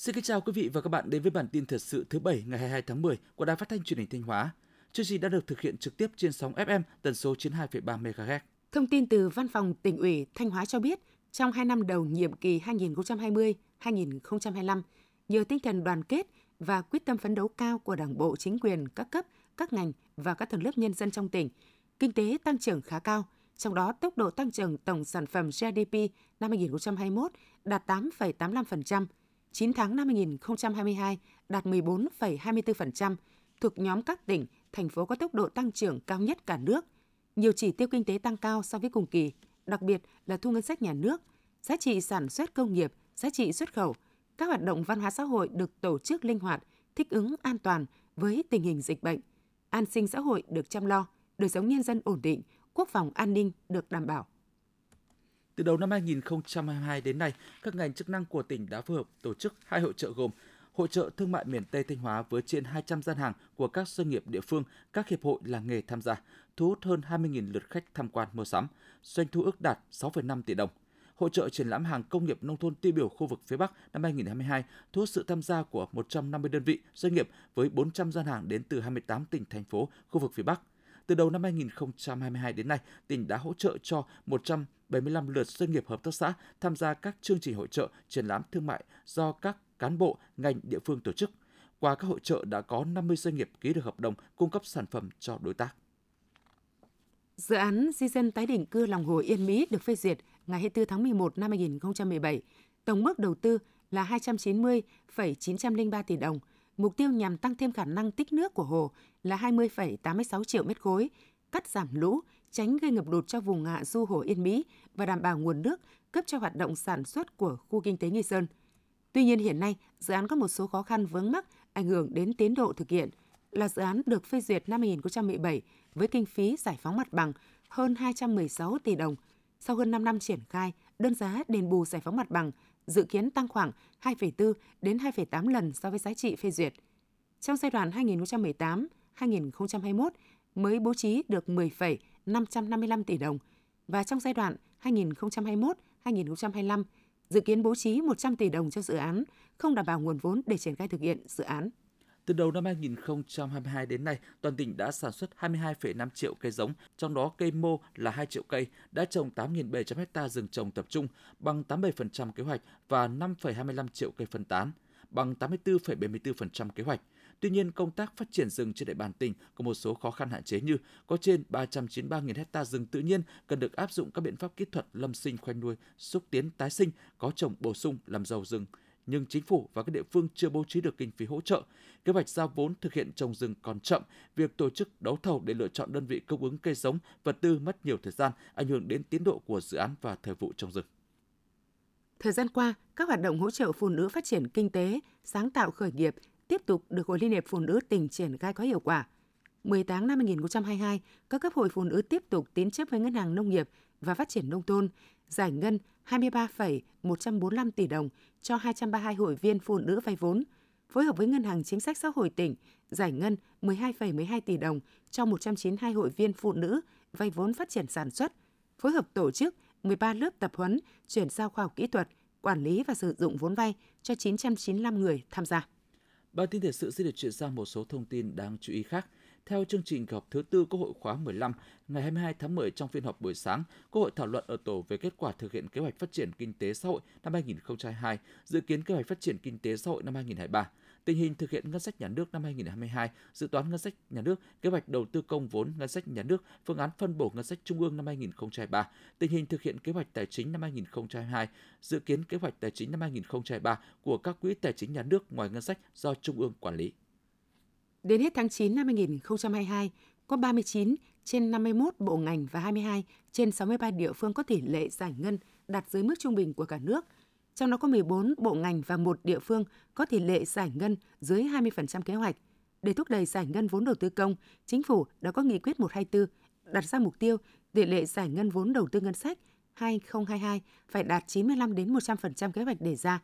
Xin kính chào quý vị và các bạn đến với bản tin thời sự thứ bảy ngày 22 tháng 10 của Đài Phát thanh Truyền hình Thanh Hóa. Chương trình đã được thực hiện trực tiếp trên sóng FM tần số 92,3 MHz. Thông tin từ Văn phòng Tỉnh ủy Thanh Hóa cho biết, trong 2 năm đầu nhiệm kỳ 2020-2025, nhờ tinh thần đoàn kết và quyết tâm phấn đấu cao của Đảng bộ, chính quyền, các cấp, các ngành và các tầng lớp nhân dân trong tỉnh, kinh tế tăng trưởng khá cao, trong đó tốc độ tăng trưởng tổng sản phẩm GDP năm 2021 đạt 8,85%, 9 tháng năm 2022 đạt 14,24%, thuộc nhóm các tỉnh, thành phố có tốc độ tăng trưởng cao nhất cả nước. Nhiều chỉ tiêu kinh tế tăng cao so với cùng kỳ, đặc biệt là thu ngân sách nhà nước, giá trị sản xuất công nghiệp, giá trị xuất khẩu, các hoạt động văn hóa xã hội được tổ chức linh hoạt, thích ứng an toàn với tình hình dịch bệnh, an sinh xã hội được chăm lo, đời sống nhân dân ổn định, quốc phòng an ninh được đảm bảo. Từ đầu năm 2022 đến nay, các ngành chức năng của tỉnh đã phối hợp tổ chức hai hội trợ gồm Hội trợ Thương mại miền Tây Thanh Hóa với trên 200 gian hàng của các doanh nghiệp địa phương, các hiệp hội làng nghề tham gia, thu hút hơn 20.000 lượt khách tham quan mua sắm, doanh thu ước đạt 6,5 tỷ đồng. Hội trợ triển lãm hàng công nghiệp nông thôn tiêu biểu khu vực phía Bắc năm 2022 thu hút sự tham gia của 150 đơn vị doanh nghiệp với 400 gian hàng đến từ 28 tỉnh thành phố khu vực phía Bắc. Từ đầu năm 2022 đến nay, tỉnh đã hỗ trợ cho 175 lượt doanh nghiệp hợp tác xã tham gia các chương trình hội trợ, triển lãm thương mại do các cán bộ, ngành địa phương tổ chức. Qua các hội trợ đã có 50 doanh nghiệp ký được hợp đồng cung cấp sản phẩm cho đối tác. Dự án di dân tái định cư lòng hồ Yên Mỹ được phê duyệt ngày 24 tháng 11 năm 2017. Tổng mức đầu tư là 290,903 tỷ đồng. Mục tiêu nhằm tăng thêm khả năng tích nước của hồ là 20,86 triệu mét khối, cắt giảm lũ, tránh gây ngập lụt cho vùng hạ du hồ Yên Mỹ và đảm bảo nguồn nước cấp cho hoạt động sản xuất của khu kinh tế Nghi Sơn. Tuy nhiên hiện nay, dự án có một số khó khăn vướng mắc ảnh hưởng đến tiến độ thực hiện là dự án được phê duyệt năm 2017 với kinh phí giải phóng mặt bằng hơn 216 tỷ đồng. Sau hơn 5 năm triển khai, đơn giá đền bù giải phóng mặt bằng dự kiến tăng khoảng 2,4 đến 2,8 lần so với giá trị phê duyệt. Trong giai đoạn 2018-2021 mới bố trí được 555 tỷ đồng và trong giai đoạn 2021-2025 dự kiến bố trí 100 tỷ đồng cho dự án, không đảm bảo nguồn vốn để triển khai thực hiện dự án. Từ đầu năm 2022 đến nay, toàn tỉnh đã sản xuất 22,5 triệu cây giống, trong đó cây mô là 2 triệu cây, đã trồng 8.700 ha rừng trồng tập trung, bằng 87% kế hoạch và 5,25 triệu cây phân tán, bằng 84,74% kế hoạch. Tuy nhiên, công tác phát triển rừng trên địa bàn tỉnh có một số khó khăn hạn chế như có trên 393.000 hecta rừng tự nhiên cần được áp dụng các biện pháp kỹ thuật lâm sinh khoanh nuôi, xúc tiến tái sinh, có trồng bổ sung làm giàu rừng nhưng chính phủ và các địa phương chưa bố trí được kinh phí hỗ trợ. Kế hoạch giao vốn thực hiện trồng rừng còn chậm, việc tổ chức đấu thầu để lựa chọn đơn vị cung ứng cây giống, vật tư mất nhiều thời gian, ảnh hưởng đến tiến độ của dự án và thời vụ trồng rừng. Thời gian qua, các hoạt động hỗ trợ phụ nữ phát triển kinh tế, sáng tạo khởi nghiệp tiếp tục được Hội Liên hiệp Phụ nữ tỉnh triển khai có hiệu quả. 10 tháng năm 2022, các cấp hội phụ nữ tiếp tục tín chấp với Ngân hàng Nông nghiệp và Phát triển Nông thôn, giải ngân 23,145 tỷ đồng cho 232 hội viên phụ nữ vay vốn, phối hợp với Ngân hàng Chính sách Xã hội tỉnh giải ngân 12,12 tỷ đồng cho 192 hội viên phụ nữ vay vốn phát triển sản xuất, phối hợp tổ chức 13 lớp tập huấn chuyển giao khoa học kỹ thuật, quản lý và sử dụng vốn vay cho 995 người tham gia. Bản tin thời sự sẽ được chuyển sang một số thông tin đáng chú ý khác. Theo chương trình kỳ họp thứ tư Quốc hội khóa 15, ngày 22 tháng 10 trong phiên họp buổi sáng, Quốc hội thảo luận ở tổ về kết quả thực hiện kế hoạch phát triển kinh tế xã hội năm 2022, dự kiến kế hoạch phát triển kinh tế xã hội năm 2023 tình hình thực hiện ngân sách nhà nước năm 2022, dự toán ngân sách nhà nước, kế hoạch đầu tư công vốn ngân sách nhà nước, phương án phân bổ ngân sách trung ương năm 2023, tình hình thực hiện kế hoạch tài chính năm 2022, dự kiến kế hoạch tài chính năm 2023 của các quỹ tài chính nhà nước ngoài ngân sách do trung ương quản lý. Đến hết tháng 9 năm 2022, có 39 trên 51 bộ ngành và 22 trên 63 địa phương có tỷ lệ giải ngân đạt dưới mức trung bình của cả nước – trong đó có 14 bộ ngành và một địa phương có tỷ lệ giải ngân dưới 20% kế hoạch. Để thúc đẩy giải ngân vốn đầu tư công, Chính phủ đã có nghị quyết 124 đặt ra mục tiêu tỷ lệ giải ngân vốn đầu tư ngân sách 2022 phải đạt 95 đến 100% kế hoạch đề ra.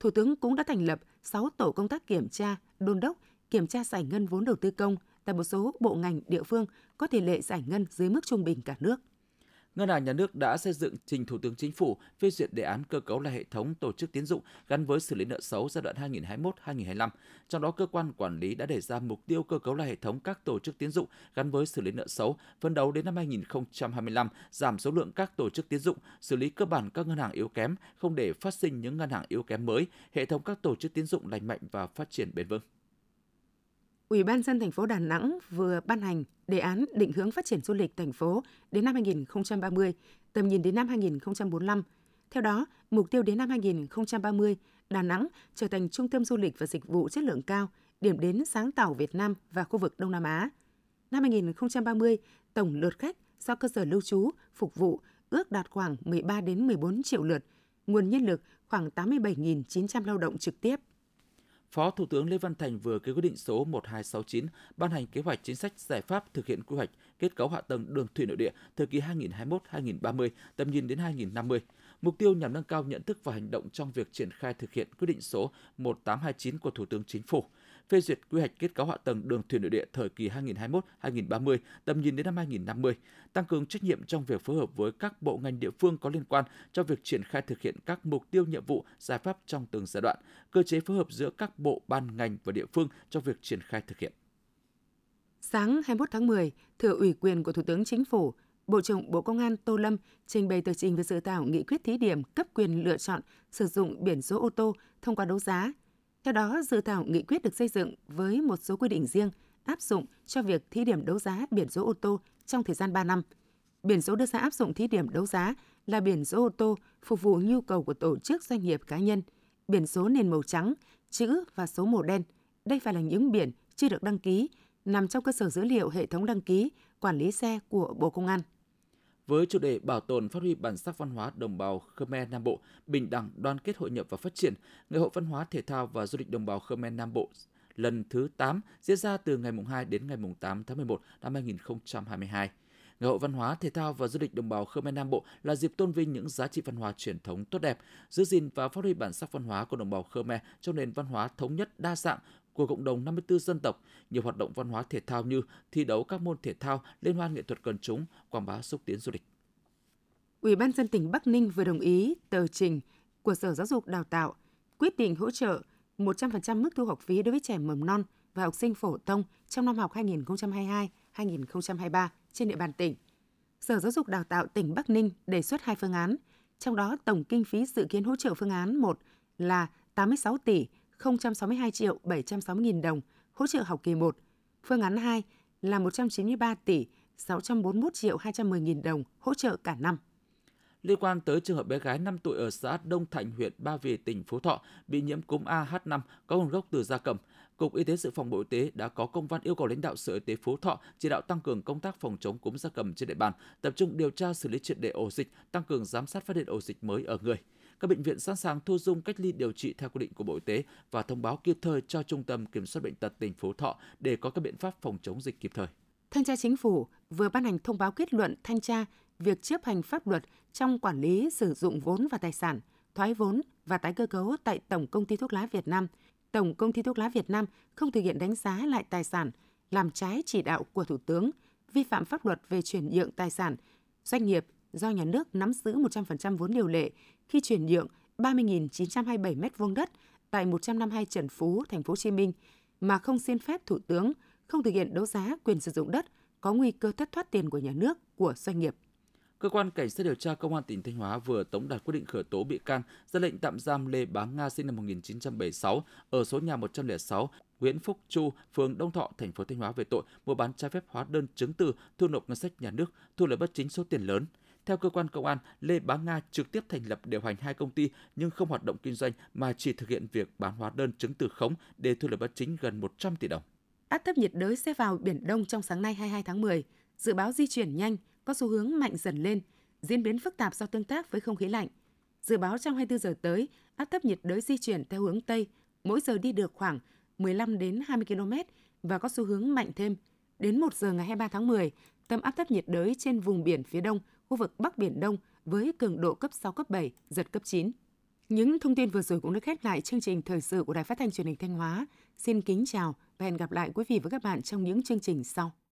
Thủ tướng cũng đã thành lập 6 tổ công tác kiểm tra, đôn đốc, kiểm tra giải ngân vốn đầu tư công tại một số bộ ngành địa phương có tỷ lệ giải ngân dưới mức trung bình cả nước. Ngân hàng Nhà nước đã xây dựng trình Thủ tướng Chính phủ phê duyệt đề án cơ cấu lại hệ thống tổ chức tín dụng gắn với xử lý nợ xấu giai đoạn 2021-2025. Trong đó, cơ quan quản lý đã đề ra mục tiêu cơ cấu lại hệ thống các tổ chức tín dụng gắn với xử lý nợ xấu, phấn đấu đến năm 2025 giảm số lượng các tổ chức tín dụng, xử lý cơ bản các ngân hàng yếu kém, không để phát sinh những ngân hàng yếu kém mới, hệ thống các tổ chức tín dụng lành mạnh và phát triển bền vững. Ủy ban dân thành phố Đà Nẵng vừa ban hành đề án định hướng phát triển du lịch thành phố đến năm 2030, tầm nhìn đến năm 2045. Theo đó, mục tiêu đến năm 2030, Đà Nẵng trở thành trung tâm du lịch và dịch vụ chất lượng cao, điểm đến sáng tạo Việt Nam và khu vực Đông Nam Á. Năm 2030, tổng lượt khách do cơ sở lưu trú phục vụ ước đạt khoảng 13 đến 14 triệu lượt, nguồn nhân lực khoảng 87.900 lao động trực tiếp. Phó Thủ tướng Lê Văn Thành vừa ký quyết định số 1269 ban hành kế hoạch chính sách giải pháp thực hiện quy hoạch kết cấu hạ tầng đường thủy nội địa thời kỳ 2021-2030, tầm nhìn đến 2050. Mục tiêu nhằm nâng cao nhận thức và hành động trong việc triển khai thực hiện quyết định số 1829 của Thủ tướng Chính phủ phê duyệt quy hoạch kết cấu hạ tầng đường thủy nội địa thời kỳ 2021-2030, tầm nhìn đến năm 2050, tăng cường trách nhiệm trong việc phối hợp với các bộ ngành địa phương có liên quan trong việc triển khai thực hiện các mục tiêu nhiệm vụ, giải pháp trong từng giai đoạn, cơ chế phối hợp giữa các bộ ban ngành và địa phương trong việc triển khai thực hiện. Sáng 21 tháng 10, thừa ủy quyền của Thủ tướng Chính phủ, Bộ trưởng Bộ Công an Tô Lâm trình bày tờ trình về dự thảo nghị quyết thí điểm cấp quyền lựa chọn sử dụng biển số ô tô thông qua đấu giá theo đó, dự thảo nghị quyết được xây dựng với một số quy định riêng áp dụng cho việc thí điểm đấu giá biển số ô tô trong thời gian 3 năm. Biển số đưa ra áp dụng thí điểm đấu giá là biển số ô tô phục vụ nhu cầu của tổ chức doanh nghiệp cá nhân, biển số nền màu trắng, chữ và số màu đen. Đây phải là những biển chưa được đăng ký, nằm trong cơ sở dữ liệu hệ thống đăng ký, quản lý xe của Bộ Công an với chủ đề bảo tồn phát huy bản sắc văn hóa đồng bào Khmer Nam Bộ, bình đẳng, đoàn kết hội nhập và phát triển, Ngày hội văn hóa thể thao và du lịch đồng bào Khmer Nam Bộ lần thứ 8 diễn ra từ ngày 2 đến ngày 8 tháng 11 năm 2022. Ngày hội văn hóa, thể thao và du lịch đồng bào Khmer Nam Bộ là dịp tôn vinh những giá trị văn hóa truyền thống tốt đẹp, giữ gìn và phát huy bản sắc văn hóa của đồng bào Khmer trong nền văn hóa thống nhất đa dạng của cộng đồng 54 dân tộc, nhiều hoạt động văn hóa thể thao như thi đấu các môn thể thao, liên hoan nghệ thuật quần chúng, quảng bá xúc tiến du lịch. Ủy ban dân tỉnh Bắc Ninh vừa đồng ý tờ trình của Sở Giáo dục Đào tạo quyết định hỗ trợ 100% mức thu học phí đối với trẻ mầm non và học sinh phổ thông trong năm học 2022-2023 trên địa bàn tỉnh. Sở Giáo dục Đào tạo tỉnh Bắc Ninh đề xuất hai phương án, trong đó tổng kinh phí dự kiến hỗ trợ phương án 1 là 86 tỷ 062 triệu 760 nghìn đồng hỗ trợ học kỳ 1. Phương án 2 là 193 tỷ 641 triệu 210 nghìn đồng hỗ trợ cả năm. Liên quan tới trường hợp bé gái 5 tuổi ở xã Đông Thạnh, huyện Ba Vì, tỉnh Phú Thọ bị nhiễm cúm AH5 có nguồn gốc từ gia cầm, Cục Y tế Dự phòng Bộ Y tế đã có công văn yêu cầu lãnh đạo Sở Y tế Phú Thọ chỉ đạo tăng cường công tác phòng chống cúm gia cầm trên địa bàn, tập trung điều tra xử lý triệt đề ổ dịch, tăng cường giám sát phát hiện ổ dịch mới ở người các bệnh viện sẵn sàng thu dung cách ly điều trị theo quy định của Bộ Y tế và thông báo kịp thời cho Trung tâm Kiểm soát Bệnh tật tỉnh Phú Thọ để có các biện pháp phòng chống dịch kịp thời. Thanh tra Chính phủ vừa ban hành thông báo kết luận thanh tra việc chấp hành pháp luật trong quản lý sử dụng vốn và tài sản, thoái vốn và tái cơ cấu tại Tổng Công ty Thuốc lá Việt Nam. Tổng Công ty Thuốc lá Việt Nam không thực hiện đánh giá lại tài sản, làm trái chỉ đạo của Thủ tướng, vi phạm pháp luật về chuyển nhượng tài sản, doanh nghiệp do nhà nước nắm giữ 100% vốn điều lệ khi chuyển nhượng 30.927 m2 đất tại 152 Trần Phú, thành phố Hồ Chí Minh mà không xin phép Thủ tướng, không thực hiện đấu giá quyền sử dụng đất, có nguy cơ thất thoát tiền của nhà nước, của doanh nghiệp. Cơ quan Cảnh sát điều tra Công an tỉnh Thanh Hóa vừa tống đạt quyết định khởi tố bị can, ra lệnh tạm giam Lê Bá Nga sinh năm 1976 ở số nhà 106, Nguyễn Phúc Chu, phường Đông Thọ, thành phố Thanh Hóa về tội mua bán trái phép hóa đơn chứng từ, thu nộp ngân sách nhà nước, thu lợi bất chính số tiền lớn. Theo cơ quan công an, Lê Bá Nga trực tiếp thành lập điều hành hai công ty nhưng không hoạt động kinh doanh mà chỉ thực hiện việc bán hóa đơn chứng từ khống để thu lợi bất chính gần 100 tỷ đồng. Áp thấp nhiệt đới sẽ vào Biển Đông trong sáng nay 22 tháng 10. Dự báo di chuyển nhanh, có xu hướng mạnh dần lên, diễn biến phức tạp do tương tác với không khí lạnh. Dự báo trong 24 giờ tới, áp thấp nhiệt đới di chuyển theo hướng Tây, mỗi giờ đi được khoảng 15 đến 20 km và có xu hướng mạnh thêm. Đến 1 giờ ngày 23 tháng 10, tâm áp thấp nhiệt đới trên vùng biển phía đông khu vực Bắc Biển Đông với cường độ cấp 6, cấp 7, giật cấp 9. Những thông tin vừa rồi cũng đã khép lại chương trình thời sự của Đài Phát thanh Truyền hình Thanh Hóa. Xin kính chào và hẹn gặp lại quý vị và các bạn trong những chương trình sau.